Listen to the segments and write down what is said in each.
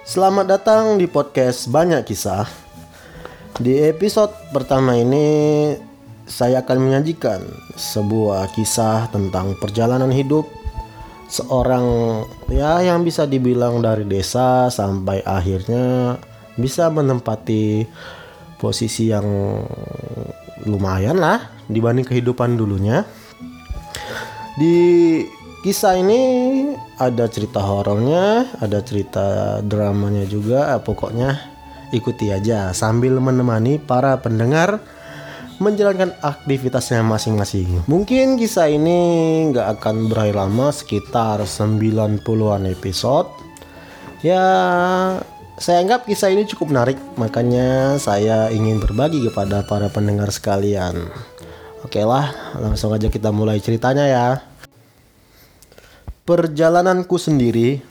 Selamat datang di podcast Banyak Kisah. Di episode pertama ini saya akan menyajikan sebuah kisah tentang perjalanan hidup seorang ya yang bisa dibilang dari desa sampai akhirnya bisa menempati posisi yang lumayan lah dibanding kehidupan dulunya. Di kisah ini ada cerita horornya, ada cerita dramanya juga. Pokoknya ikuti aja sambil menemani para pendengar menjalankan aktivitasnya masing-masing. Mungkin kisah ini nggak akan berakhir lama, sekitar 90-an episode. Ya, saya anggap kisah ini cukup menarik, makanya saya ingin berbagi kepada para pendengar sekalian. Oke lah, langsung aja kita mulai ceritanya ya. Perjalananku sendiri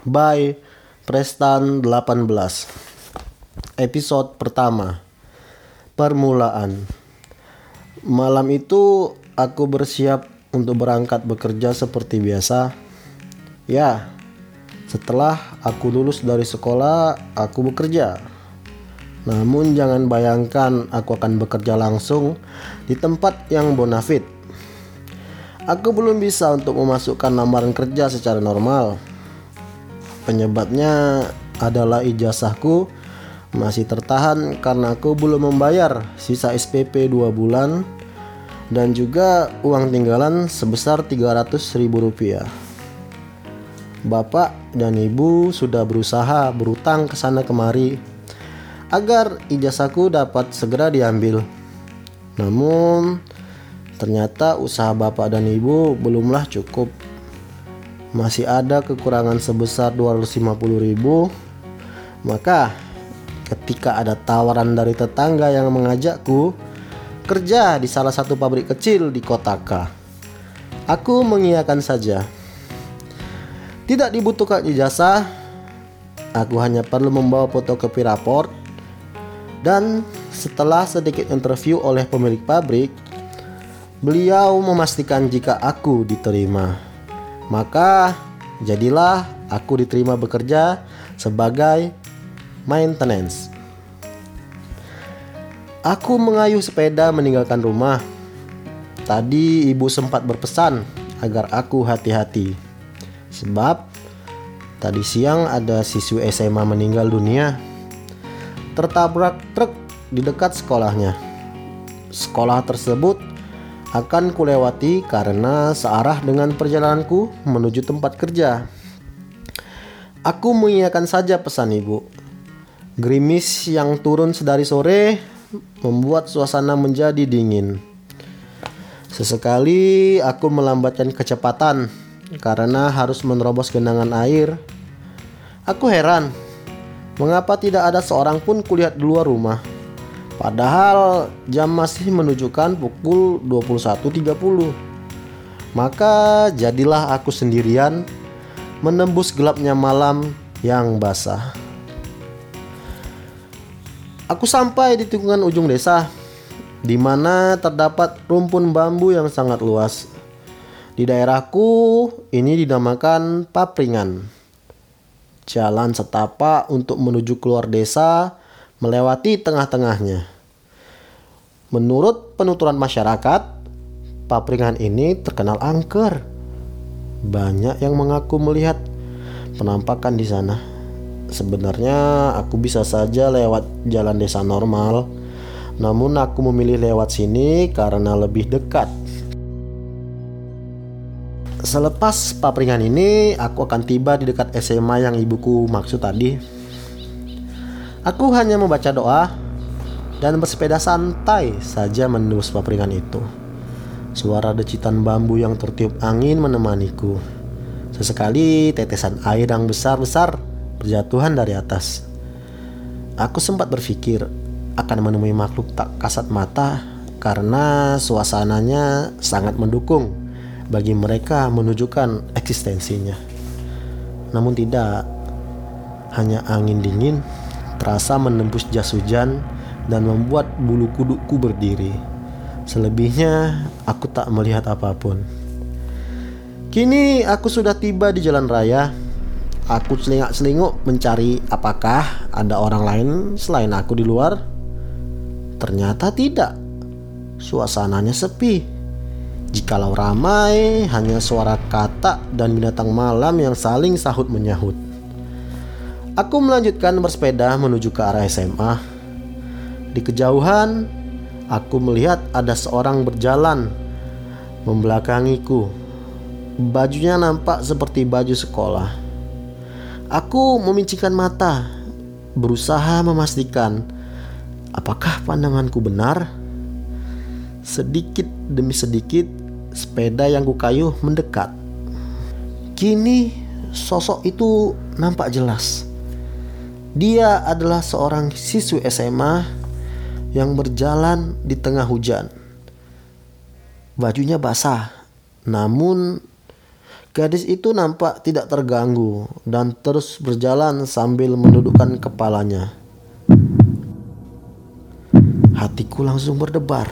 by Prestan 18 Episode pertama. Permulaan. Malam itu aku bersiap untuk berangkat bekerja seperti biasa. Ya, setelah aku lulus dari sekolah, aku bekerja. Namun jangan bayangkan aku akan bekerja langsung di tempat yang bonafit. Aku belum bisa untuk memasukkan lamaran kerja secara normal. Penyebabnya adalah ijazahku masih tertahan karena aku belum membayar sisa SPP 2 bulan dan juga uang tinggalan sebesar 300 ribu rupiah. Bapak dan ibu sudah berusaha berutang ke sana kemari agar ijazahku dapat segera diambil. Namun, ternyata usaha bapak dan ibu belumlah cukup. Masih ada kekurangan sebesar 250 ribu. Maka, ketika ada tawaran dari tetangga yang mengajakku kerja di salah satu pabrik kecil di kota K, aku mengiyakan saja. Tidak dibutuhkan ijazah, aku hanya perlu membawa fotokopi raport dan setelah sedikit interview oleh pemilik pabrik, beliau memastikan jika aku diterima. Maka jadilah aku diterima bekerja sebagai maintenance. Aku mengayuh sepeda meninggalkan rumah. Tadi ibu sempat berpesan agar aku hati-hati. Sebab tadi siang ada siswi SMA meninggal dunia tertabrak truk di dekat sekolahnya. Sekolah tersebut akan kulewati karena searah dengan perjalananku menuju tempat kerja. Aku mengiyakan saja pesan ibu. Gerimis yang turun sedari sore membuat suasana menjadi dingin. Sesekali aku melambatkan kecepatan karena harus menerobos genangan air. Aku heran Mengapa tidak ada seorang pun kulihat di luar rumah? Padahal jam masih menunjukkan pukul 21.30. Maka jadilah aku sendirian menembus gelapnya malam yang basah. Aku sampai di tikungan ujung desa di mana terdapat rumpun bambu yang sangat luas. Di daerahku ini dinamakan papringan jalan setapak untuk menuju keluar desa melewati tengah-tengahnya. Menurut penuturan masyarakat, papringan ini terkenal angker. Banyak yang mengaku melihat penampakan di sana. Sebenarnya aku bisa saja lewat jalan desa normal, namun aku memilih lewat sini karena lebih dekat Selepas papringan ini, aku akan tiba di dekat SMA yang ibuku maksud tadi. Aku hanya membaca doa dan bersepeda santai saja menembus papringan itu. Suara decitan bambu yang tertiup angin menemaniku. Sesekali tetesan air yang besar-besar berjatuhan dari atas. Aku sempat berpikir akan menemui makhluk tak kasat mata karena suasananya sangat mendukung bagi mereka menunjukkan eksistensinya. Namun tidak, hanya angin dingin terasa menembus jas hujan dan membuat bulu kudukku berdiri. Selebihnya aku tak melihat apa pun. Kini aku sudah tiba di jalan raya. aku selingak-selinguk mencari apakah ada orang lain selain aku di luar. Ternyata tidak. Suasananya sepi. Jikalau ramai, hanya suara kata dan binatang malam yang saling sahut menyahut. Aku melanjutkan bersepeda menuju ke arah SMA. Di kejauhan, aku melihat ada seorang berjalan membelakangiku. Bajunya nampak seperti baju sekolah. Aku memincikan mata, berusaha memastikan apakah pandanganku benar. Sedikit demi sedikit, sepeda yang kukayuh mendekat. Kini, sosok itu nampak jelas. Dia adalah seorang siswi SMA yang berjalan di tengah hujan. Bajunya basah, namun gadis itu nampak tidak terganggu dan terus berjalan sambil mendudukkan kepalanya. Hatiku langsung berdebar.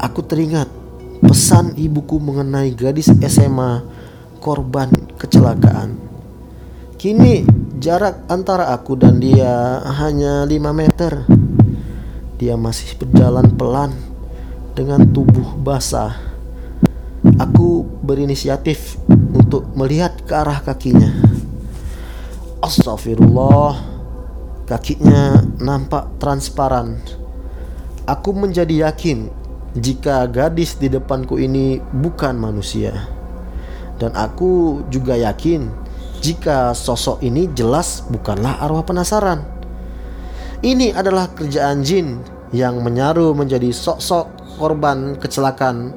Aku teringat pesan ibuku mengenai gadis SMA korban kecelakaan. Kini jarak antara aku dan dia hanya 5 meter. Dia masih berjalan pelan dengan tubuh basah. Aku berinisiatif untuk melihat ke arah kakinya. Astagfirullah, kakinya nampak transparan. Aku menjadi yakin jika gadis di depanku ini bukan manusia. Dan aku juga yakin jika sosok ini jelas bukanlah arwah penasaran. Ini adalah kerjaan jin yang menyaru menjadi sok-sok korban kecelakaan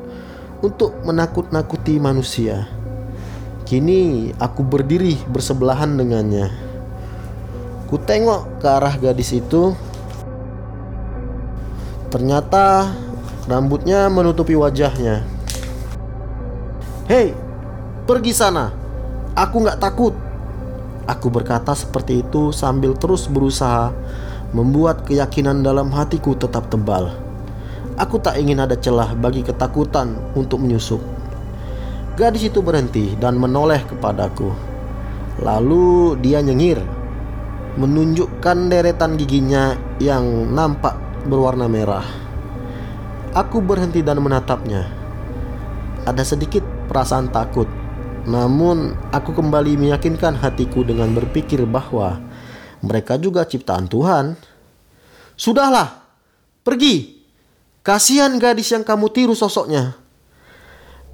untuk menakut-nakuti manusia. Kini aku berdiri bersebelahan dengannya. Ku tengok ke arah gadis itu. Ternyata rambutnya menutupi wajahnya. Hei, pergi sana. Aku nggak takut. Aku berkata seperti itu sambil terus berusaha membuat keyakinan dalam hatiku tetap tebal. Aku tak ingin ada celah bagi ketakutan untuk menyusup. Gadis itu berhenti dan menoleh kepadaku. Lalu dia nyengir, menunjukkan deretan giginya yang nampak berwarna merah. Aku berhenti dan menatapnya. Ada sedikit perasaan takut, namun aku kembali meyakinkan hatiku dengan berpikir bahwa mereka juga ciptaan Tuhan. Sudahlah, pergi. Kasihan gadis yang kamu tiru sosoknya.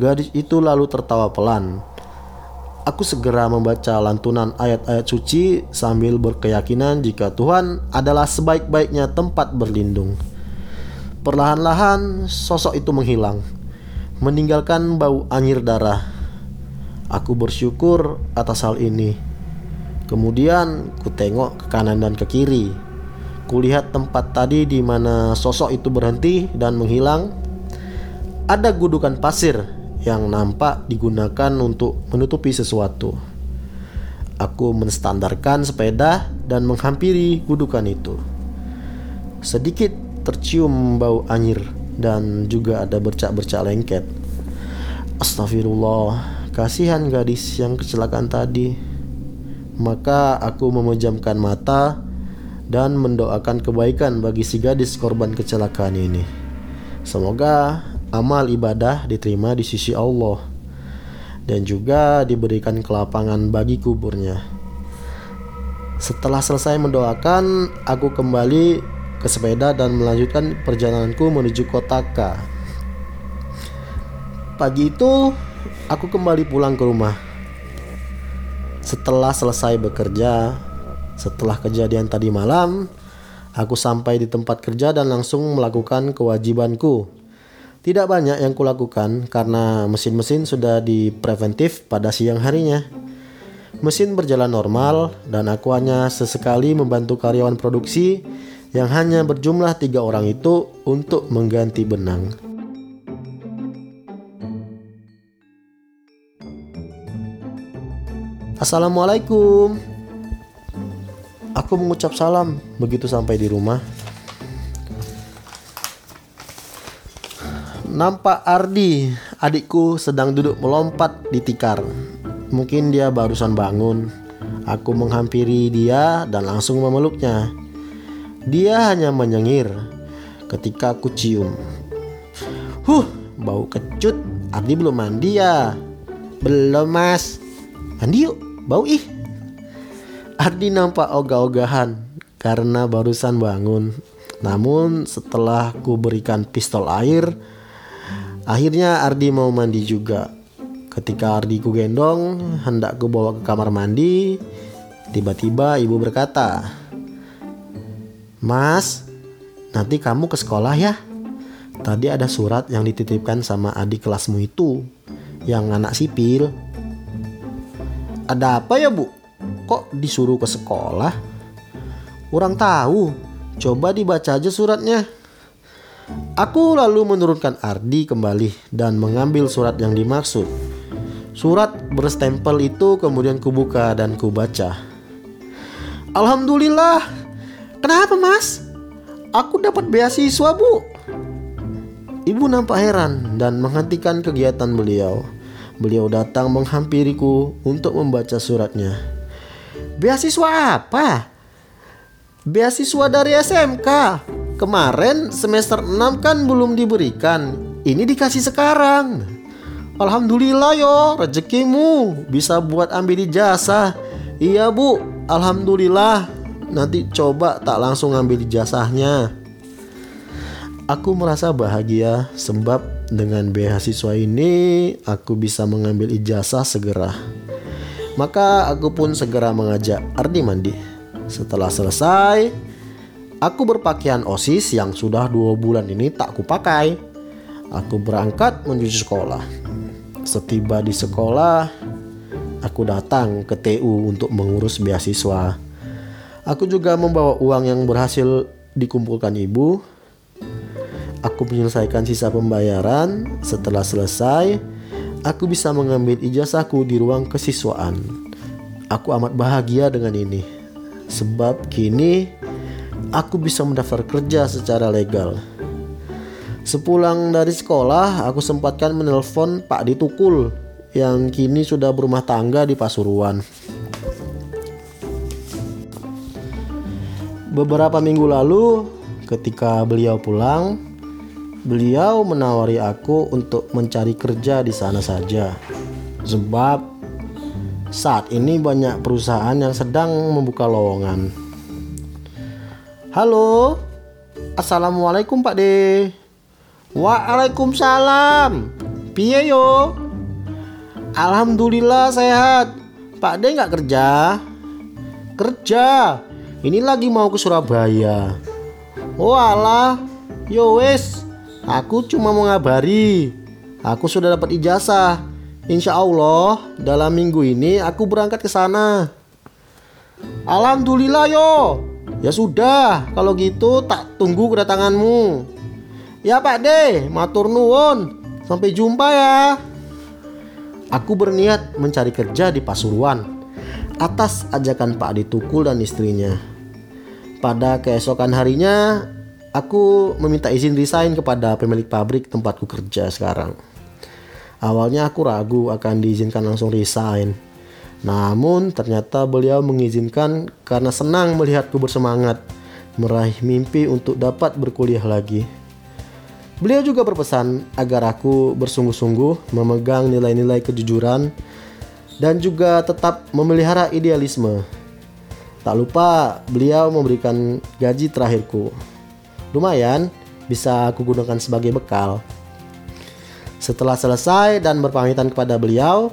Gadis itu lalu tertawa pelan. Aku segera membaca lantunan ayat-ayat suci sambil berkeyakinan jika Tuhan adalah sebaik-baiknya tempat berlindung. Perlahan-lahan sosok itu menghilang, meninggalkan bau anyir darah. Aku bersyukur atas hal ini. Kemudian ku tengok ke kanan dan ke kiri Kulihat tempat tadi di mana sosok itu berhenti dan menghilang. Ada gudukan pasir yang nampak digunakan untuk menutupi sesuatu. Aku menstandarkan sepeda dan menghampiri gudukan itu. Sedikit tercium bau anyir dan juga ada bercak-bercak lengket. Astagfirullah, kasihan gadis yang kecelakaan tadi. Maka aku memejamkan mata dan mendoakan kebaikan bagi si gadis korban kecelakaan ini. Semoga amal ibadah diterima di sisi Allah dan juga diberikan kelapangan bagi kuburnya. Setelah selesai mendoakan, aku kembali ke sepeda dan melanjutkan perjalananku menuju kota K. Pagi itu, aku kembali pulang ke rumah. Setelah selesai bekerja, setelah kejadian tadi malam, aku sampai di tempat kerja dan langsung melakukan kewajibanku. Tidak banyak yang kulakukan karena mesin-mesin sudah dipreventif pada siang harinya. Mesin berjalan normal dan aku hanya sesekali membantu karyawan produksi yang hanya berjumlah tiga orang itu untuk mengganti benang. Assalamualaikum. Aku mengucap salam begitu sampai di rumah. Nampak Ardi, adikku sedang duduk melompat di tikar. Mungkin dia barusan bangun. Aku menghampiri dia dan langsung memeluknya. Dia hanya menyengir ketika aku cium. Huh, bau kecut. Ardi belum mandi ya? Belum mas. Mandi yuk, bau ih. Ardi nampak ogah-ogahan karena barusan bangun. Namun setelah ku berikan pistol air, akhirnya Ardi mau mandi juga. Ketika Ardi ku gendong, hendak ku bawa ke kamar mandi, tiba-tiba ibu berkata, Mas, nanti kamu ke sekolah ya. Tadi ada surat yang dititipkan sama adik kelasmu itu, yang anak sipil. Ada apa ya bu? Kok disuruh ke sekolah? Kurang tahu, coba dibaca aja suratnya. Aku lalu menurunkan Ardi kembali dan mengambil surat yang dimaksud. Surat berstempel itu kemudian kubuka dan kubaca. Alhamdulillah. Kenapa mas? Aku dapat beasiswa bu. Ibu nampak heran dan menghentikan kegiatan beliau. Beliau datang menghampiriku untuk membaca suratnya. Beasiswa apa? Beasiswa dari SMK. Kemarin semester 6 kan belum diberikan. Ini dikasih sekarang. Alhamdulillah yo, rezekimu bisa buat ambil ijazah. Iya bu, alhamdulillah. Nanti coba tak langsung ambil ijazahnya. Aku merasa bahagia sebab dengan beasiswa ini aku bisa mengambil ijazah segera. Maka aku pun segera mengajak Ardi mandi. Setelah selesai, aku berpakaian OSIS yang sudah dua bulan ini tak kupakai. Aku berangkat menuju sekolah. Setiba di sekolah, aku datang ke TU untuk mengurus beasiswa. Aku juga membawa uang yang berhasil dikumpulkan ibu. Aku menyelesaikan sisa pembayaran. Setelah selesai, aku bisa mengambil ijazahku di ruang kesiswaan. Aku amat bahagia dengan ini, sebab kini aku bisa mendaftar kerja secara legal. Sepulang dari sekolah, aku sempatkan menelpon Pak Ditukul yang kini sudah berumah tangga di Pasuruan. Beberapa minggu lalu, ketika beliau pulang, beliau menawari aku untuk mencari kerja di sana saja. Sebab saat ini banyak perusahaan yang sedang membuka lowongan. Halo, Assalamualaikum Pak De. Waalaikumsalam. Piye yo? Alhamdulillah sehat. Pak De nggak kerja? Kerja. Ini lagi mau ke Surabaya. Oh alah. Yo wes. Aku cuma mau ngabari. Aku sudah dapat ijazah. Insya Allah dalam minggu ini aku berangkat ke sana. Alhamdulillah yo. Ya sudah, kalau gitu tak tunggu kedatanganmu. Ya Pak De, matur nuwun. Sampai jumpa ya. Aku berniat mencari kerja di Pasuruan atas ajakan Pak Ditukul dan istrinya. Pada keesokan harinya, aku meminta izin resign kepada pemilik pabrik tempatku kerja sekarang. Awalnya aku ragu akan diizinkan langsung resign. Namun ternyata beliau mengizinkan karena senang melihatku bersemangat meraih mimpi untuk dapat berkuliah lagi. Beliau juga berpesan agar aku bersungguh-sungguh memegang nilai-nilai kejujuran dan juga tetap memelihara idealisme. Tak lupa beliau memberikan gaji terakhirku. Lumayan bisa aku gunakan sebagai bekal. Setelah selesai dan berpamitan kepada beliau,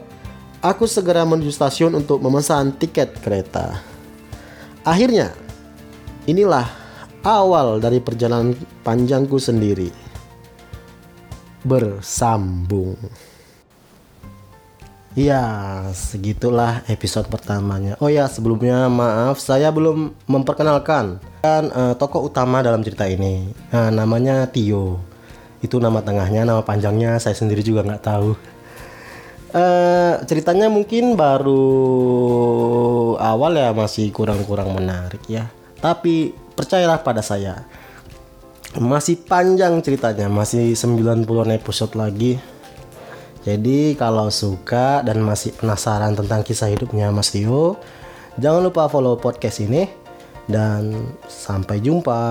aku segera menuju stasiun untuk memesan tiket kereta. Akhirnya, inilah awal dari perjalanan panjangku sendiri bersambung. Ya, segitulah episode pertamanya. Oh ya, sebelumnya maaf saya belum memperkenalkan kan uh, tokoh utama dalam cerita ini. Nah, namanya Tio. Itu nama tengahnya, nama panjangnya saya sendiri juga nggak tahu. Uh, ceritanya mungkin baru awal ya masih kurang-kurang menarik ya. Tapi percayalah pada saya, masih panjang ceritanya masih 90 episode lagi jadi kalau suka dan masih penasaran tentang kisah hidupnya Mas Tio Jangan lupa follow podcast ini dan sampai jumpa.